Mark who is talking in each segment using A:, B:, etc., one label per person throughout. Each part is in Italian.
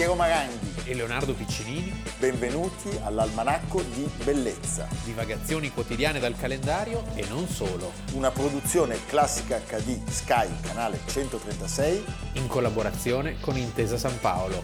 A: Piero Maranghi
B: e Leonardo Piccinini.
A: Benvenuti all'Almanacco di Bellezza.
B: Divagazioni quotidiane dal calendario e non solo.
A: Una produzione classica HD Sky, canale 136.
B: In collaborazione con Intesa San Paolo.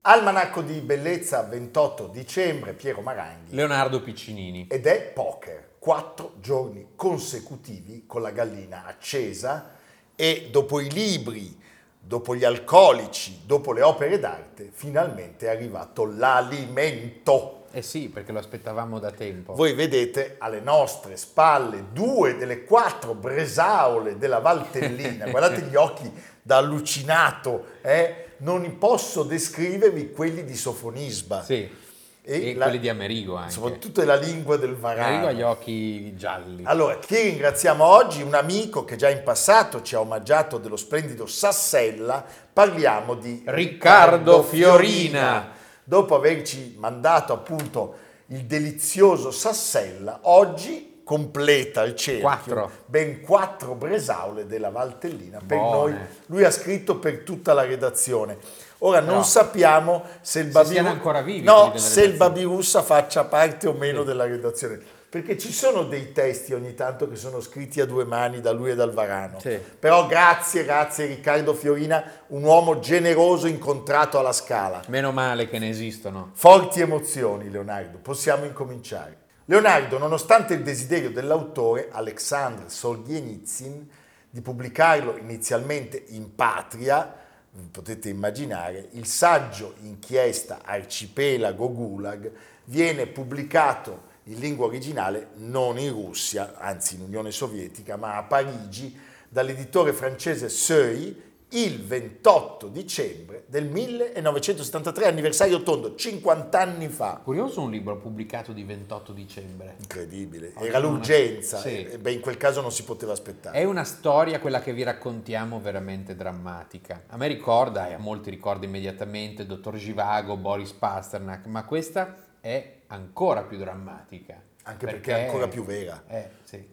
A: Almanacco di Bellezza 28 dicembre, Piero Maranghi.
B: Leonardo Piccinini.
A: Ed è poker quattro giorni consecutivi con la gallina accesa e dopo i libri, dopo gli alcolici, dopo le opere d'arte, finalmente è arrivato l'alimento.
B: Eh sì, perché lo aspettavamo da tempo.
A: Voi vedete alle nostre spalle due delle quattro bresaole della Valtellina, guardate gli occhi da allucinato, eh? non posso descrivervi quelli di Sofonisba.
B: Sì e, e la, quelli di Amerigo anche.
A: Soprattutto è la lingua del varano.
B: Amerigo ha gli occhi gialli.
A: Allora, chi ringraziamo oggi? Un amico che già in passato ci ha omaggiato dello splendido Sassella. Parliamo di
B: Riccardo, Fiorina. Fiorina.
A: Dopo averci mandato appunto il delizioso Sassella, oggi completa il cerchio.
B: Quattro.
A: Ben quattro bresaule della Valtellina. Per Buone. noi, lui ha scritto per tutta la redazione. Ora non no. sappiamo se il,
B: Babi... ancora vivi,
A: no, se il Babirussa faccia parte o meno sì. della redazione. Perché ci sono dei testi ogni tanto che sono scritti a due mani da lui e dal Varano.
B: Sì.
A: Però grazie, grazie Riccardo Fiorina, un uomo generoso incontrato alla Scala.
B: Meno male che ne esistono.
A: Forti emozioni, Leonardo. Possiamo incominciare. Leonardo, nonostante il desiderio dell'autore, Alexandr Solzhenitsyn, di pubblicarlo inizialmente in patria, potete immaginare, il saggio inchiesta Arcipelago Gulag viene pubblicato in lingua originale non in Russia, anzi in Unione Sovietica, ma a Parigi dall'editore francese Seuil il 28 dicembre del 1973, anniversario tondo, 50 anni fa.
B: Curioso un libro pubblicato di 28 dicembre.
A: Incredibile, era l'urgenza, sì. e beh, in quel caso non si poteva aspettare.
B: È una storia, quella che vi raccontiamo, veramente drammatica. A me ricorda, e a molti ricorda immediatamente, Dottor Givago, Boris Pasternak, ma questa è ancora più drammatica.
A: Anche perché, perché è ancora più vera.
B: Eh, sì.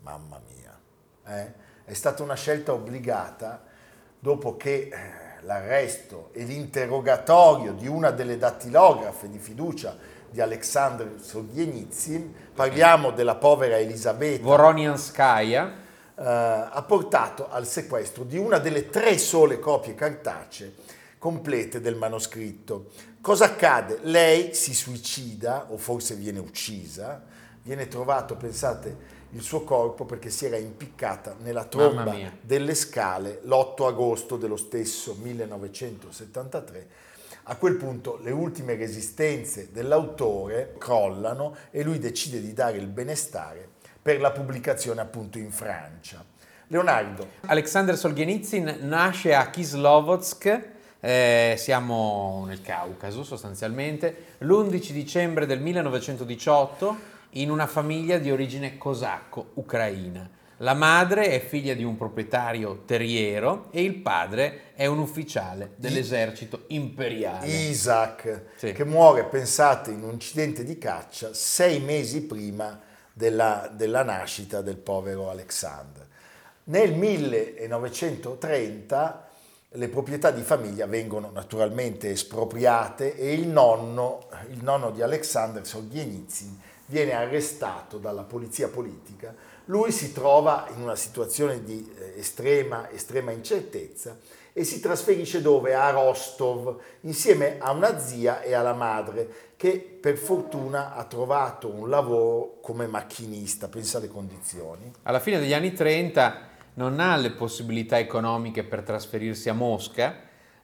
A: Mamma mia. Eh? È stata una scelta obbligata dopo che eh, l'arresto e l'interrogatorio di una delle dattilografe di fiducia di Alexander Solzhenitsyn, parliamo della povera Elisabetta
B: Voronianskaya,
A: eh, ha portato al sequestro di una delle tre sole copie cartacee complete del manoscritto. Cosa accade? Lei si suicida o forse viene uccisa, viene trovato, pensate, il suo corpo perché si era impiccata nella tromba delle scale l'8 agosto dello stesso 1973. A quel punto le ultime resistenze dell'autore crollano e lui decide di dare il benestare per la pubblicazione appunto in Francia. Leonardo.
B: Alexander Solzhenitsyn nasce a Kislovodsk, eh, siamo nel Caucaso sostanzialmente, l'11 dicembre del 1918 in una famiglia di origine cosacco ucraina. La madre è figlia di un proprietario terriero e il padre è un ufficiale dell'esercito imperiale.
A: Isaac, sì. che muore, pensate, in un incidente di caccia sei mesi prima della, della nascita del povero Alexander. Nel 1930 le proprietà di famiglia vengono naturalmente espropriate e il nonno, il nonno di Alexander Solzhenitsyn viene arrestato dalla polizia politica, lui si trova in una situazione di eh, estrema, estrema incertezza e si trasferisce dove? A Rostov, insieme a una zia e alla madre, che per fortuna ha trovato un lavoro come macchinista, pensa alle condizioni.
B: Alla fine degli anni 30 non ha le possibilità economiche per trasferirsi a Mosca,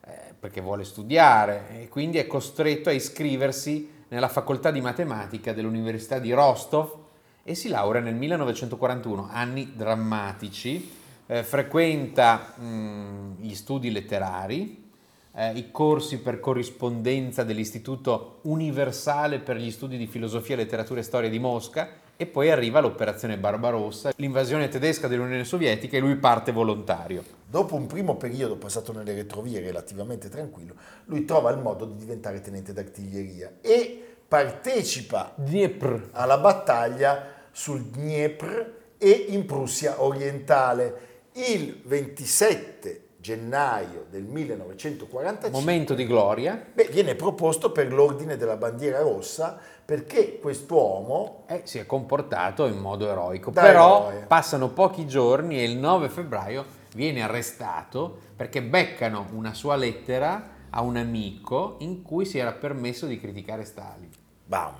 B: eh, perché vuole studiare, e quindi è costretto a iscriversi nella facoltà di matematica dell'Università di Rostov e si laurea nel 1941, anni drammatici, eh, frequenta mh, gli studi letterari, eh, i corsi per corrispondenza dell'Istituto Universale per gli studi di filosofia, letteratura e storia di Mosca e poi arriva l'operazione Barbarossa, l'invasione tedesca dell'Unione Sovietica e lui parte volontario.
A: Dopo un primo periodo passato nelle retrovie relativamente tranquillo, lui trova il modo di diventare tenente d'artiglieria e partecipa
B: Dniepr.
A: alla battaglia sul Dniepr e in Prussia orientale. Il 27 gennaio del 1945
B: Momento di gloria.
A: beh, viene proposto per l'ordine della bandiera rossa perché quest'uomo
B: Eh, si è comportato in modo eroico, però
A: eroe.
B: passano pochi giorni e il 9 febbraio viene arrestato perché beccano una sua lettera a un amico in cui si era permesso di criticare Stalin.
A: Bam.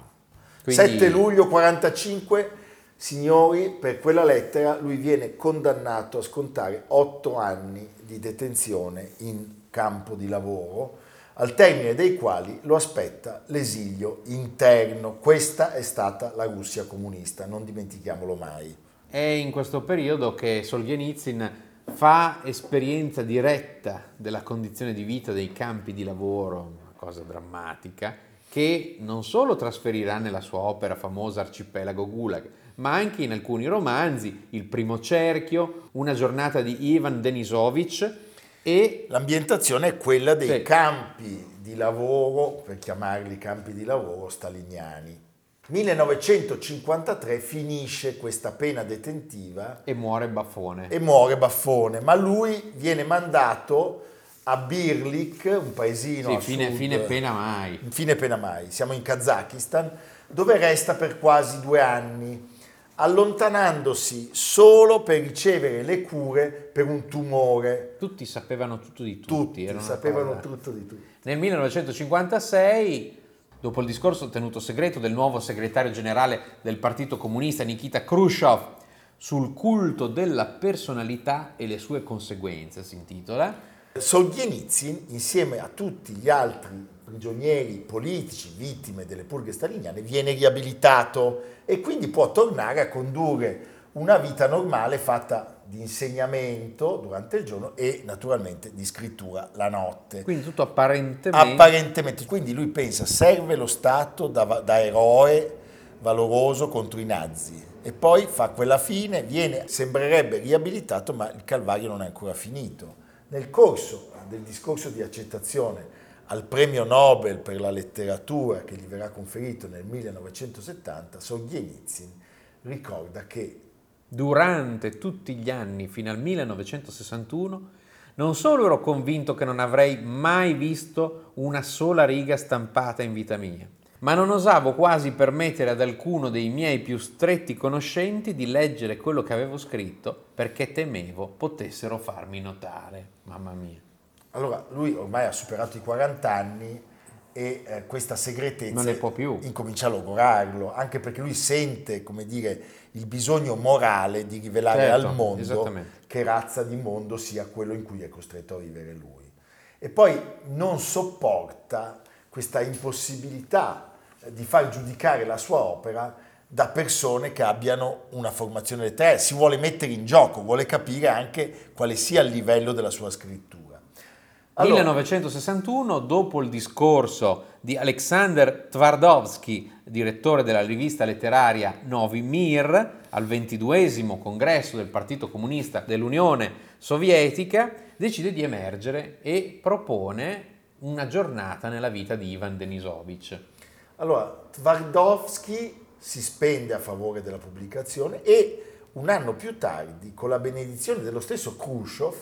B: Quindi-
A: 7 luglio 45, signori, per quella lettera lui viene condannato a scontare 8 anni di detenzione in campo di lavoro, al termine dei quali lo aspetta l'esilio interno. Questa è stata la Russia comunista, non dimentichiamolo mai.
B: È in questo periodo che Solzhenitsyn fa esperienza diretta della condizione di vita dei campi di lavoro, una cosa drammatica, che non solo trasferirà nella sua opera famosa Arcipelago Gulag, ma anche in alcuni romanzi, Il primo cerchio, Una giornata di Ivan Denisovich e
A: L'ambientazione è quella dei
B: Sì.
A: campi di lavoro, per chiamarli campi di lavoro, staliniani. 1953 finisce questa pena detentiva
B: e muore Baffone.
A: e muore Baffone, ma lui viene mandato a Birlik, un paesino
B: Sì,
A: a
B: fine,
A: sud-
B: fine pena mai.
A: fine pena mai, siamo in Kazakistan, dove resta per quasi due anni, allontanandosi solo per ricevere le cure per un tumore.
B: Tutti sapevano tutto di tutti.
A: Tutti sapevano
B: cosa-
A: tutto di tutti.
B: Nel 1956, dopo il discorso tenuto segreto del nuovo segretario generale del Partito Comunista Nikita Khrushchev sul culto della personalità e le sue conseguenze, si intitola,
A: Solzhenitsyn, insieme a tutti gli altri prigionieri politici, vittime delle purghe staliniane, viene riabilitato e quindi può tornare a condurre una vita normale fatta di insegnamento durante il giorno e naturalmente di scrittura la notte.
B: quindi tutto apparentemente...
A: Apparentemente, quindi lui pensa serve lo Stato da, da eroe valoroso contro i nazi e poi fa quella fine, viene, sembrerebbe riabilitato, ma il calvario non è ancora finito. Nel corso del discorso di accettazione al premio Nobel per la letteratura che gli verrà conferito nel 1970, Solzhenitsyn ricorda che
B: Durante tutti gli anni fino al 1961 non solo ero convinto che non avrei mai visto una sola riga stampata in vita mia, ma non osavo quasi permettere ad alcuno dei miei più stretti conoscenti di leggere quello che avevo scritto perché temevo potessero farmi notare. Mamma mia.
A: Allora, lui ormai ha superato i 40 anni e eh, questa segretezza
B: Non ne può più.
A: incomincia a logorarlo, anche perché lui sente, come dire, il bisogno morale di rivelare
B: Certo,
A: al mondo che razza di mondo sia quello in cui è costretto a vivere lui. E poi non sopporta questa impossibilità eh, di far giudicare la sua opera da persone che abbiano una formazione letteraria, si vuole mettere in gioco, vuole capire anche quale sia il livello della sua scrittura. Allora,
B: 1961, dopo il discorso di Alexander Tvardovsky, direttore della rivista letteraria Novi Mir, al 22 congresso del Partito Comunista dell'Unione Sovietica, decide di emergere e propone una giornata nella vita di Ivan Denisovich.
A: allora, Tvardovsky si spende a favore della pubblicazione e un anno più tardi, con la benedizione dello stesso Khrushchev,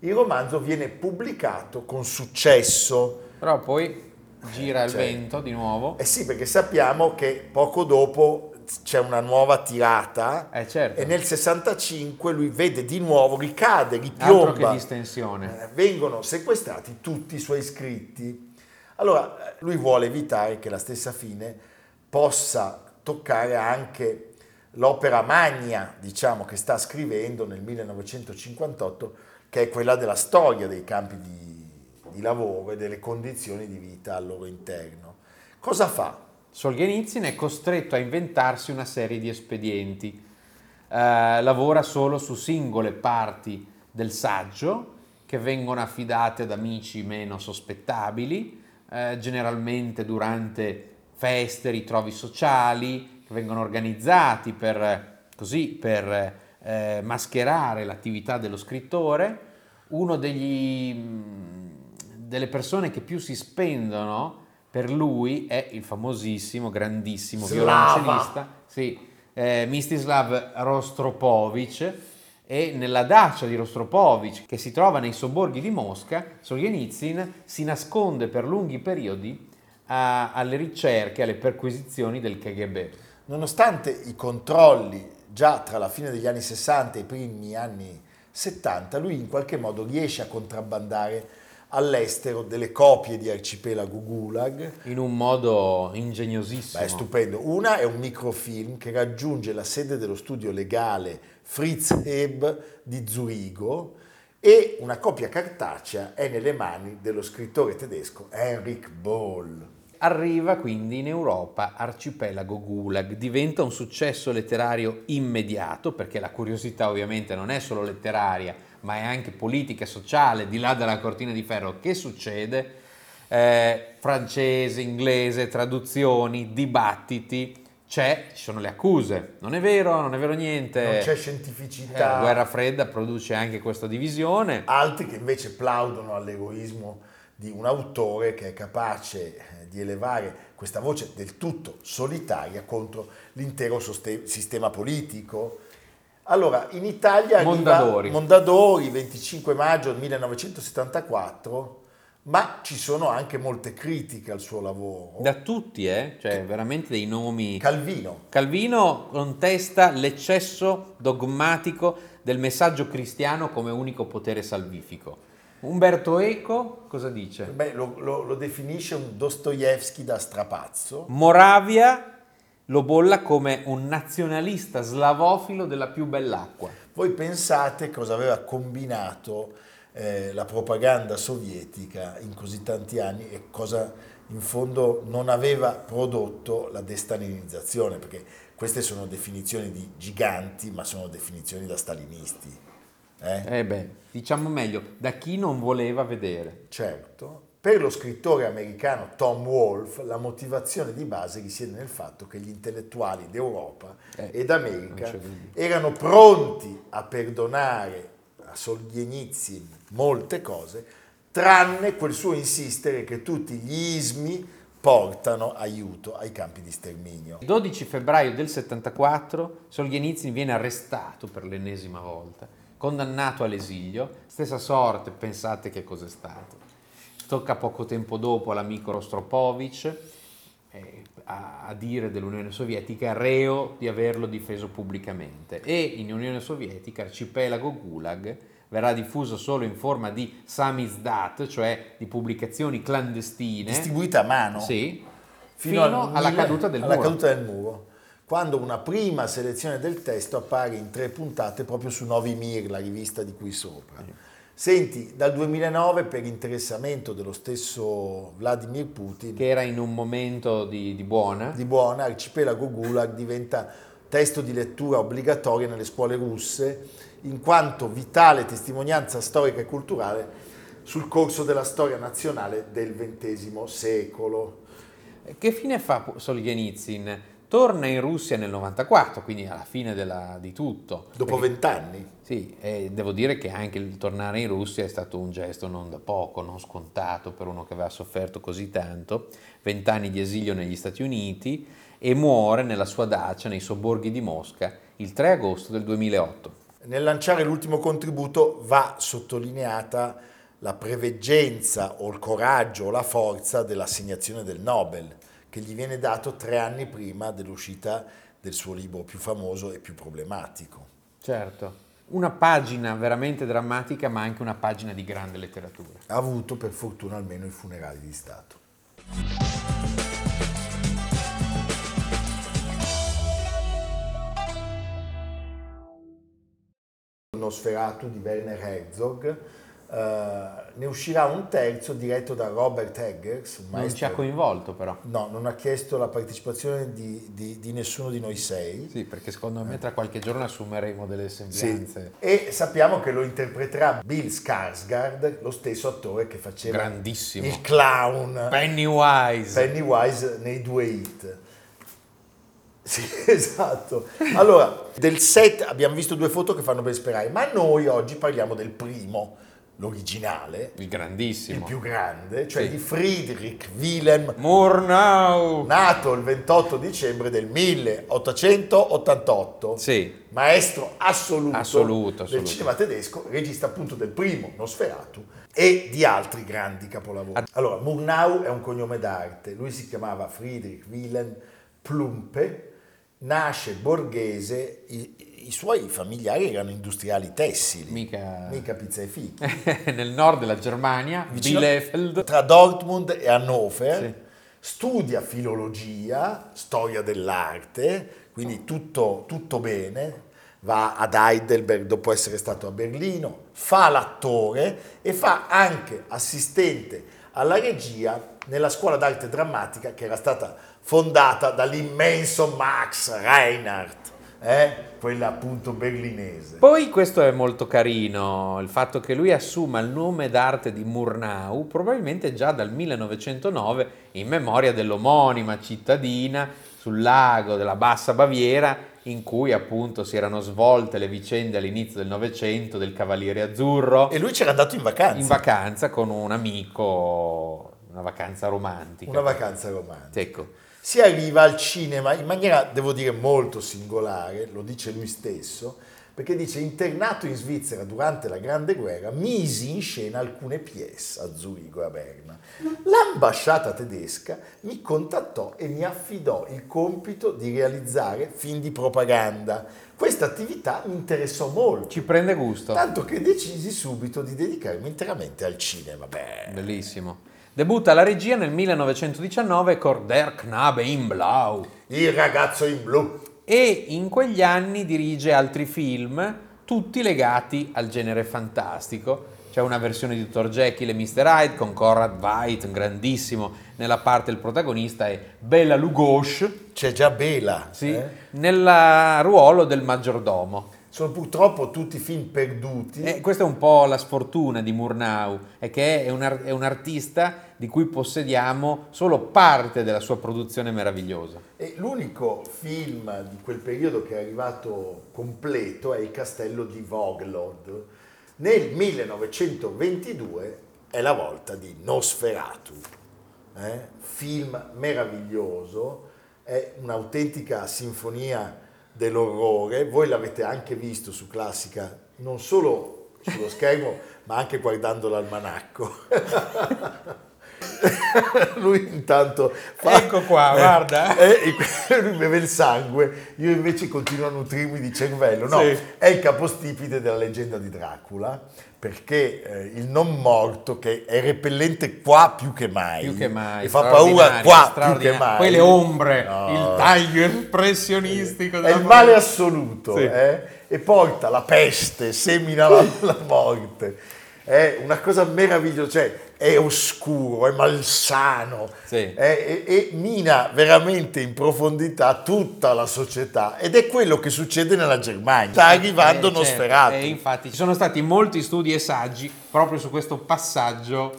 A: il romanzo viene pubblicato con successo.
B: Però poi gira il
A: Cioè,
B: vento di nuovo.
A: Eh sì, perché sappiamo che poco dopo c'è una nuova tirata
B: Eh certo,
A: e nel 65 lui vede di nuovo, ricade,
B: altro che
A: ripiomba.
B: distensione.
A: Eh, vengono sequestrati tutti i suoi scritti. Allora, lui vuole evitare che la stessa fine possa toccare anche l'opera magna, diciamo, che sta scrivendo nel 1958, che è quella della storia dei campi di, di lavoro e delle condizioni di vita al loro interno. Cosa fa?
B: Solzhenitsyn è costretto a inventarsi una serie di espedienti. Eh, lavora solo su singole parti del saggio che vengono affidate ad amici meno sospettabili, eh, generalmente durante feste, ritrovi sociali che vengono organizzati per, così, per eh, mascherare l'attività dello scrittore. Uno degli, mh, delle persone che più si spendono per lui è il famosissimo, grandissimo
A: Slava.
B: violoncellista, sì, eh, Mstislav Rostropovich, e nella dacia di Rostropovich, che si trova nei sobborghi di Mosca, Solzhenitsyn si nasconde per lunghi periodi a, alle ricerche, alle perquisizioni del KGB.
A: Nonostante i controlli già tra la fine degli anni 60 e i primi anni 70, lui in qualche modo riesce a contrabbandare all'estero delle copie di Arcipelago Gulag.
B: In un modo ingegnosissimo.
A: Beh, stupendo. Una è un microfilm che raggiunge la sede dello studio legale Fritz Heb di Zurigo e una copia cartacea è nelle mani dello scrittore tedesco Henrik Boll.
B: Arriva quindi in Europa Arcipelago Gulag, diventa un successo letterario immediato perché la curiosità ovviamente non è solo letteraria ma è anche politica e sociale di là dalla cortina di ferro. Che succede? Eh, francese, inglese, traduzioni, dibattiti, c'è, ci sono le accuse, non è vero, non è vero niente.
A: Non c'è scientificità. Eh,
B: la guerra fredda produce anche questa divisione.
A: Altri che invece plaudono all'egoismo di un autore che è capace eh, di elevare questa voce del tutto solitaria contro l'intero soste- sistema politico. Allora, in Italia
B: Mondadori.
A: Mondadori, 25 maggio 1974, ma ci sono anche molte critiche al suo lavoro.
B: Da tutti, eh? cioè veramente dei nomi.
A: Calvino.
B: Calvino contesta l'eccesso dogmatico del messaggio cristiano come unico potere salvifico. Umberto Eco cosa dice?
A: Beh, lo, lo, lo definisce un Dostoevsky da strapazzo.
B: Moravia lo bolla come un nazionalista slavofilo della più bell'acqua.
A: Voi pensate cosa aveva combinato eh, la propaganda sovietica in così tanti anni e cosa in fondo non aveva prodotto la destalinizzazione, perché queste sono definizioni di giganti, ma sono definizioni da stalinisti.
B: Eh? eh beh, diciamo meglio, da chi non voleva vedere.
A: Certo. Per lo scrittore americano Tom Wolfe la motivazione di base risiede nel fatto che gli intellettuali d'Europa eh, ed America erano pronti a perdonare a Solzhenitsyn molte cose, tranne quel suo insistere che tutti gli ismi portano aiuto ai campi di sterminio.
B: Il 12 febbraio del 74 Solzhenitsyn viene arrestato per l'ennesima volta condannato all'esilio, stessa sorte, pensate che cos'è stato. Tocca poco tempo dopo all'amico Rostropovich eh, a, a, dire dell'Unione Sovietica reo di averlo difeso pubblicamente e in Unione Sovietica arcipelago Gulag verrà diffuso solo in forma di samizdat, cioè di pubblicazioni clandestine.
A: Distribuite a mano?
B: Sì, fino, fino alla, caduta del,
A: alla
B: caduta
A: del muro quando una prima selezione del testo appare in tre puntate proprio su Novi Mir, la rivista di qui sopra. Senti, dal 2009 per interessamento dello stesso Vladimir Putin,
B: che era in un momento di, di buona,
A: di buona, Arcipelago Gulag diventa testo di lettura obbligatoria nelle scuole russe, in quanto vitale testimonianza storica e culturale sul corso della storia nazionale del XX secolo.
B: Che fine fa Solzhenitsyn? Torna in Russia nel 94, quindi alla fine della, di tutto.
A: Dopo vent'anni?
B: Sì, e devo dire che anche il tornare in Russia è stato un gesto non da poco, non scontato per uno che aveva sofferto così tanto, vent'anni di esilio negli Stati Uniti e muore nella sua dacia nei sobborghi di Mosca il 3 agosto del 2008.
A: Nel lanciare l'ultimo contributo va sottolineata la preveggenza o il coraggio o la forza dell'assegnazione del Nobel che gli viene dato tre anni prima dell'uscita del suo libro più famoso e più problematico.
B: Certo. Una pagina veramente drammatica, ma anche una pagina di grande letteratura.
A: Ha avuto per fortuna almeno i funerali di Stato. Nosferatu di Werner Herzog Uh, ne uscirà un terzo diretto da Robert Eggers.
B: Non ci ha coinvolto però.
A: No, non ha chiesto la partecipazione di, di, di nessuno di noi sei.
B: Sì, perché secondo me tra qualche giorno assumeremo delle sembianze.
A: Sì. E sappiamo che lo interpreterà Bill Skarsgård, lo stesso attore che faceva
B: Grandissimo.
A: il clown
B: Pennywise.
A: Pennywise nei due hit. Sì, esatto. Allora, del set abbiamo visto due foto che fanno ben sperare, ma noi oggi parliamo del primo l'originale,
B: Il grandissimo.
A: il più grande, cioè
B: Sì.
A: di Friedrich Wilhelm
B: Murnau.
A: nato il 28 dicembre del 1888,
B: Sì.
A: maestro assoluto,
B: Assoluto,
A: del
B: assoluto.
A: cinema tedesco, regista appunto del primo Nosferatu e di altri grandi capolavori. Allora, Murnau è un cognome d'arte, lui si chiamava Friedrich Wilhelm Plumpe, nasce borghese, i, i suoi familiari erano industriali tessili,
B: Mica-
A: mica pizza e fichi.
B: Nel nord della Germania,
A: Vicino-
B: Bielefeld.
A: tra Dortmund e Hannover,
B: Sì.
A: studia filologia, storia dell'arte, quindi tutto, tutto bene, va ad Heidelberg dopo essere stato a Berlino, fa l'attore e fa anche assistente alla regia nella scuola d'arte drammatica che era stata fondata dall'immenso Max Reinhardt, eh? quella appunto berlinese.
B: Poi questo è molto carino, il fatto che lui assuma il nome d'arte di Murnau probabilmente già dal 1909 in memoria dell'omonima cittadina sul lago della Bassa Baviera in cui appunto si erano svolte le vicende all'inizio del Novecento del Cavaliere Azzurro
A: E lui c'era andato in vacanza,
B: in vacanza con un amico, una vacanza romantica.
A: una vacanza romantica.
B: Ecco,
A: si arriva al cinema in maniera, devo dire, molto singolare, lo dice lui stesso, perché dice, internato in Svizzera durante la Grande Guerra, misi in scena alcune pièce a Zurigo e a Berna. L'ambasciata tedesca mi contattò e mi affidò il compito di realizzare film di propaganda. Questa attività mi interessò molto,
B: ci prende gusto.
A: tanto che decisi subito di dedicarmi interamente al cinema. Beh,
B: Bellissimo. Debutta alla regia nel 1919 con Der Knabe in Blau.
A: il ragazzo in blu.
B: e in quegli anni dirige altri film, tutti legati al genere fantastico. C'è una versione di Dr. Jekyll e Mr. Hyde con Conrad Veidt, grandissimo, nella parte il protagonista è Bela Lugosi,
A: C'è già Bela.
B: sì,
A: eh?
B: nel ruolo del maggiordomo.
A: Sono purtroppo tutti film perduti.
B: E questa è un po' la sfortuna di Murnau, è che è un, ar- è un artista di cui possediamo solo parte della sua produzione meravigliosa.
A: E l'unico film di quel periodo che è arrivato completo è Il castello di Voglod. Nel 1922 è la volta di Nosferatu, eh? film meraviglioso, è un'autentica sinfonia dell'orrore. Voi l'avete anche visto su Classica, non solo sullo schermo, ma anche guardando l'almanacco. Lui intanto fa...
B: Ecco qua, guarda.
A: Eh, e lui beve il sangue, io invece continuo a nutrirmi di cervello. No,
B: Sì.
A: è il capostipite della leggenda di Dracula, perché eh, il non morto, che è repellente qua più che mai,
B: Più che mai.
A: e fa paura qua più che mai.
B: Poi le ombre,
A: No.
B: il taglio espressionistico
A: È il male assoluto,
B: Sì.
A: eh? e porta la peste, semina la, la morte. È una cosa meravigliosa, cioè è oscuro, è malsano
B: Sì.
A: eh, e, e mina veramente in profondità tutta la società ed è quello che succede nella Germania. Sta arrivando
B: Eh, certo.
A: Nosferatu.
B: E infatti ci sono stati molti studi e saggi proprio su questo passaggio,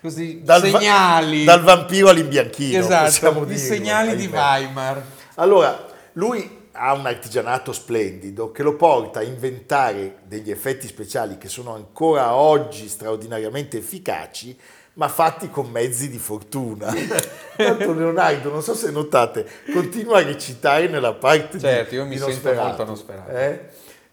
B: questi
A: Dal va-
B: segnali.
A: dal vampiro all'imbianchino,
B: esatto, i segnali di. Weimar.
A: Allora, lui ha un artigianato splendido che lo porta a inventare degli effetti speciali che sono ancora oggi straordinariamente efficaci, ma fatti con mezzi di fortuna. Tanto Leonardo, non so se notate, continua a recitare nella parte di-
B: Certo, io mi sento molto Nosferatu.
A: eh?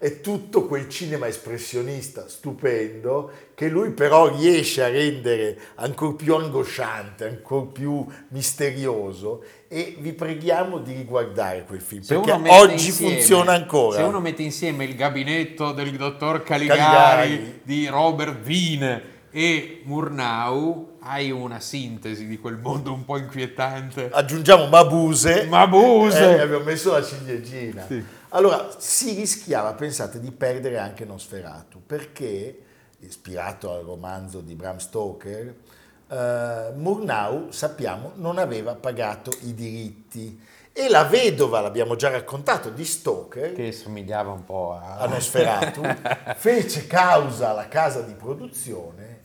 A: È tutto quel cinema espressionista stupendo che lui però riesce a rendere ancora più angosciante, ancora più misterioso e vi preghiamo di riguardare quel film
B: Se
A: perché oggi
B: insieme-
A: funziona ancora.
B: Se uno mette insieme il gabinetto del dottor Caligari,
A: Caligari.
B: di Robert Wiene e Murnau, hai una sintesi di quel mondo un po' inquietante.
A: Aggiungiamo Mabuse.
B: Mabuse!
A: Eh, abbiamo messo la ciliegina. Allora, si rischiava, pensate, di perdere anche Nosferatu, perché, ispirato al romanzo di Bram Stoker, eh, Murnau, sappiamo, non aveva pagato i diritti. E la vedova, l'abbiamo già raccontato, di Stoker,
B: Che somigliava un po' a...
A: a Nosferatu, fece causa alla casa di produzione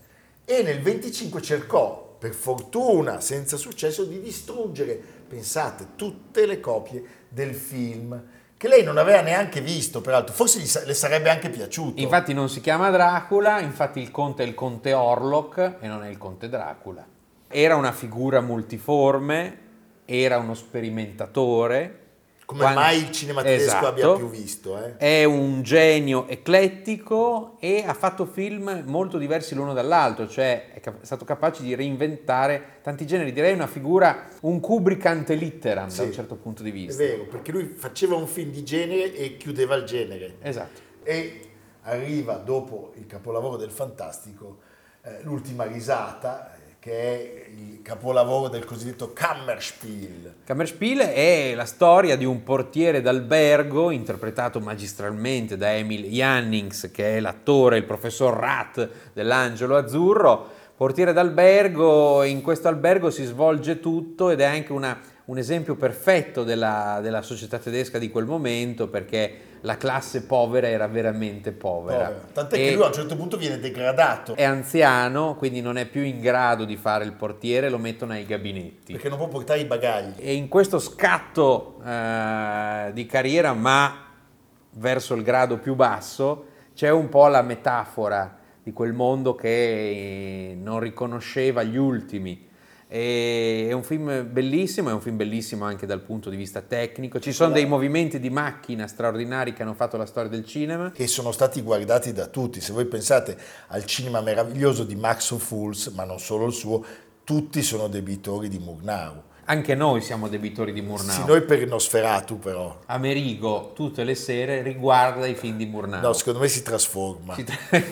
A: e nel 25 cercò, per fortuna senza successo, di distruggere, pensate, tutte le copie del film che lei non aveva neanche visto, peraltro, forse sa- le sarebbe anche piaciuto.
B: Infatti non si chiama Dracula, infatti il conte è il conte Orlok e non è il conte Dracula. Era una figura multiforme, era uno sperimentatore.
A: Come
B: Quando-
A: mai il cinema tedesco
B: Esatto.
A: abbia più visto, eh?
B: È un genio eclettico e ha fatto film molto diversi l'uno dall'altro, cioè è stato capace di reinventare tanti generi. Direi una figura, un Kubrick ante litteram da
A: Sì.
B: un certo punto di
A: È
B: vista.
A: vero, perché lui faceva un film di genere e chiudeva il genere.
B: Esatto.
A: E arriva dopo il capolavoro del fantastico, eh, l'ultima risata, che è il capolavoro del cosiddetto Kammerspiel.
B: Kammerspiel è la storia di un portiere d'albergo interpretato magistralmente da Emil Jannings, che è l'attore, il professor Rat dell'Angelo Azzurro. Portiere d'albergo, in questo albergo si svolge tutto ed è anche una- un esempio perfetto della, della società tedesca di quel momento perché la classe povera era veramente povera.
A: Povera. Tant'è
B: E-
A: che lui a un certo punto viene degradato,
B: è anziano, quindi non è più in grado di fare il portiere, lo mettono ai gabinetti.
A: perché non può portare i bagagli.
B: E in questo scatto eh, di carriera, ma verso il grado più basso, c'è un po' la metafora di quel mondo che non riconosceva gli ultimi. E- È un film bellissimo, è un film bellissimo anche dal punto di vista tecnico. Ci sono dei movimenti di macchina straordinari che hanno fatto la storia del cinema.
A: che sono stati guardati da tutti. Se voi pensate al cinema meraviglioso di Max Fools, ma non solo il suo, tutti sono debitori di Murnau.
B: Anche noi siamo debitori di Murnau.
A: Sì, noi per Nosferatu però.
B: Amerigo tutte le sere riguarda i film di Murnau.
A: No, secondo me si trasforma.
B: Ci-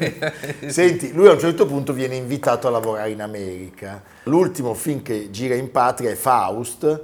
A: Senti, lui a un certo punto viene invitato a lavorare in America. L'ultimo film che gira in patria è Faust,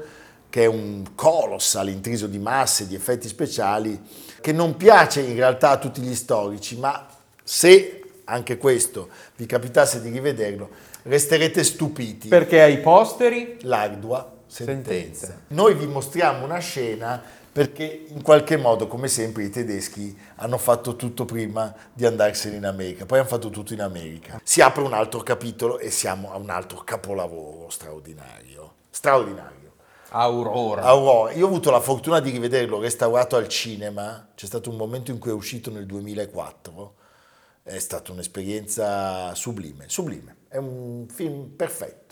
A: che è un colossal intriso di masse, di effetti speciali, che non piace in realtà a tutti gli storici, ma se anche questo vi capitasse di rivederlo, resterete stupiti.
B: Perché ai posteri
A: L'ardua sentenza.
B: Sentenza.
A: Noi vi mostriamo una scena perché in qualche modo, come sempre, i tedeschi hanno fatto tutto prima di andarsene in America, poi hanno fatto tutto in America. Si apre un altro capitolo e siamo a un altro capolavoro straordinario. Straordinario.
B: Aurora.
A: Aurora, io ho avuto la fortuna di rivederlo restaurato al cinema, c'è stato un momento in cui è uscito nel 2004, è stata un'esperienza sublime, sublime, è un film perfetto,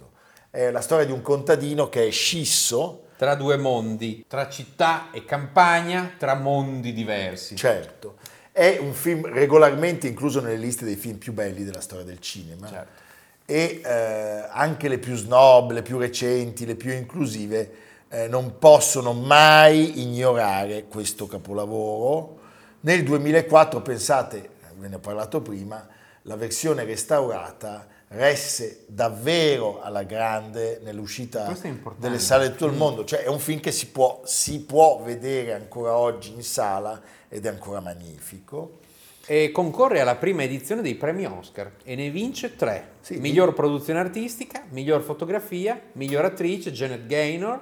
A: è la storia di un contadino che è scisso,
B: Tra due mondi, tra città e campagna, tra mondi diversi.
A: certo, è un film regolarmente incluso nelle liste dei film più belli della storia del cinema
B: Certo.
A: e eh, anche le più snob, le più recenti, le più inclusive eh, non possono mai ignorare questo capolavoro. Nel 2004, pensate, ve ne ho parlato prima, la versione restaurata resse davvero alla grande nell'uscita delle sale di tutto il mondo, cioè è un film che si può, si può vedere ancora oggi in sala ed è ancora magnifico.
B: E concorre alla prima edizione dei premi Oscar e ne vince tre.
A: Sì.
B: miglior produzione artistica, miglior fotografia, miglior attrice, Janet Gaynor,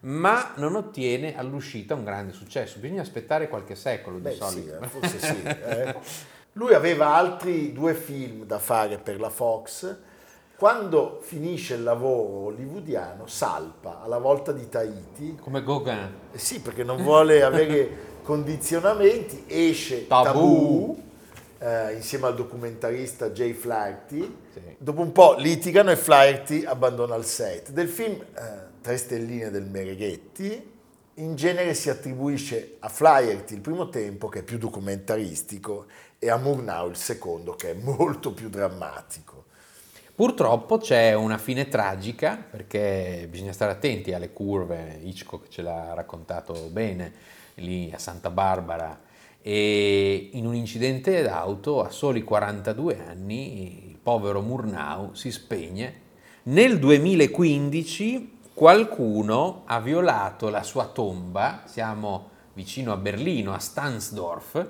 B: ma non ottiene all'uscita un grande successo. Bisogna aspettare qualche secolo di
A: Beh, sì,
B: solito.
A: eh, forse sì. eh. Lui aveva altri due film da fare per la Fox. Quando finisce il lavoro hollywoodiano, salpa alla volta di Tahiti.
B: Come Gauguin.
A: Eh sì, perché non vuole avere condizionamenti, esce
B: Tabù.
A: Tabù, eh, insieme al documentarista Jay Flaherty.
B: Sì.
A: Dopo un po' litigano e Flaherty abbandona il set. Del film eh, Tre stelline del Mereghetti, in genere si attribuisce a Flaherty il primo tempo, che è più documentaristico, e a Murnau il secondo, che è molto più drammatico.
B: Purtroppo c'è una fine tragica perché bisogna stare attenti alle curve, Hitchcock ce l'ha raccontato bene lì a Santa Barbara e in un incidente d'auto a soli 42 anni il povero Murnau si spegne. Nel 2015 qualcuno ha violato la sua tomba, siamo vicino a Berlino, a Stansdorf,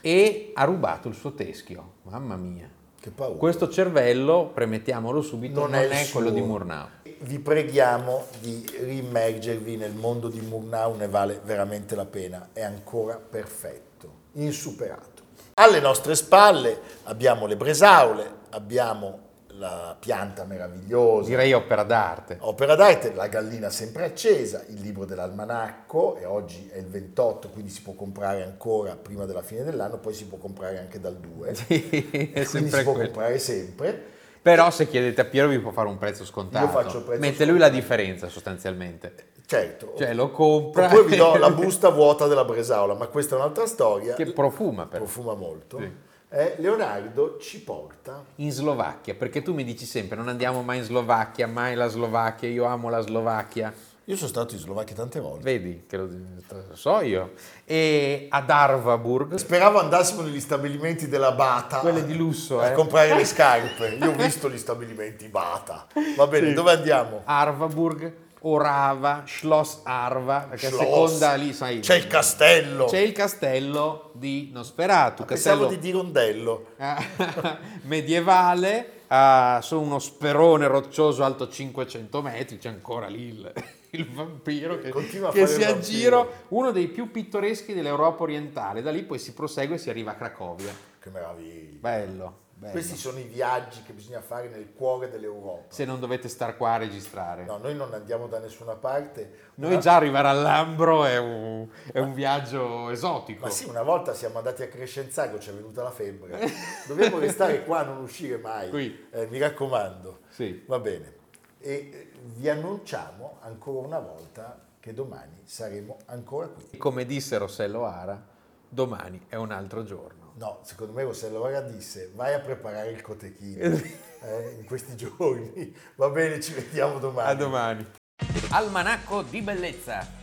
B: e ha rubato il suo teschio. Mamma mia.
A: Che paura.
B: Questo cervello, premettiamolo subito, non,
A: il
B: è, quello
A: suo.
B: di Murnau.
A: Vi preghiamo di rimergervi nel mondo di Murnau, ne vale veramente la pena, è ancora perfetto, insuperato. Alle nostre spalle abbiamo le Bresaule, abbiamo la pianta meravigliosa.
B: Direi opera d'arte.
A: Opera d'arte, la gallina sempre accesa, il libro dell'almanacco, e oggi è il 28, quindi si può comprare ancora prima della fine dell'anno, poi si può comprare anche dal 2.
B: Sì, è
A: quindi si può
B: quello.
A: comprare sempre.
B: Però se chiedete a Piero vi può fare un prezzo scontato.
A: Io faccio prezzo
B: Mette lui la differenza sostanzialmente.
A: Certo.
B: Cioè lo compra.
A: Oppure vi do la busta vuota della Bresaola, ma questa è un'altra storia.
B: che profuma però.
A: profuma molto.
B: Sì.
A: Eh, Leonardo ci porta
B: In Slovacchia, perché tu mi dici sempre non andiamo mai in Slovacchia, mai la Slovacchia, io amo la Slovacchia.
A: Io sono stato in Slovacchia tante volte.
B: Vedi che lo so io. E ad Arvaburg,
A: Speravo andassimo negli stabilimenti della Bata.
B: quelle di lusso,
A: a
B: eh.
A: comprare le scarpe. Io ho visto gli stabilimenti Bata. Va bene, dove andiamo?
B: Arvaburg, Orava, Schloss Arva, perché a
A: Schloss.
B: seconda lì, sai,
A: C'è il castello.
B: c'è il castello di Nosferatu,
A: Pensavo
B: castello
A: di Dirondello.
B: medievale, eh, su uno sperone roccioso alto 500 metri, c'è ancora lì il, il vampiro che,
A: a
B: che si aggira, uno dei più pittoreschi dell'Europa orientale, da lì poi si prosegue e si arriva a Cracovia.
A: Che meraviglia.
B: Bello, bello.
A: Questi sono i viaggi che bisogna fare nel cuore dell'Europa.
B: Se non dovete star qua a registrare.
A: No, noi non andiamo da nessuna parte.
B: Noi
A: Una-
B: già arrivare all'Ambro è un, è un viaggio esotico.
A: Ma sì, una volta siamo andati a Crescenzago, ci è venuta la febbre. Dobbiamo restare qua, non uscire mai.
B: Qui.
A: Eh, mi raccomando.
B: Sì.
A: Va bene. E eh, vi annunciamo ancora una volta che domani saremo ancora qui.
B: Come disse Rossello Ara, domani è un altro giorno.
A: No, secondo me Rossello ora disse vai a preparare il cotechino eh, in questi giorni. Va bene, ci vediamo domani.
B: A domani. Almanacco di bellezza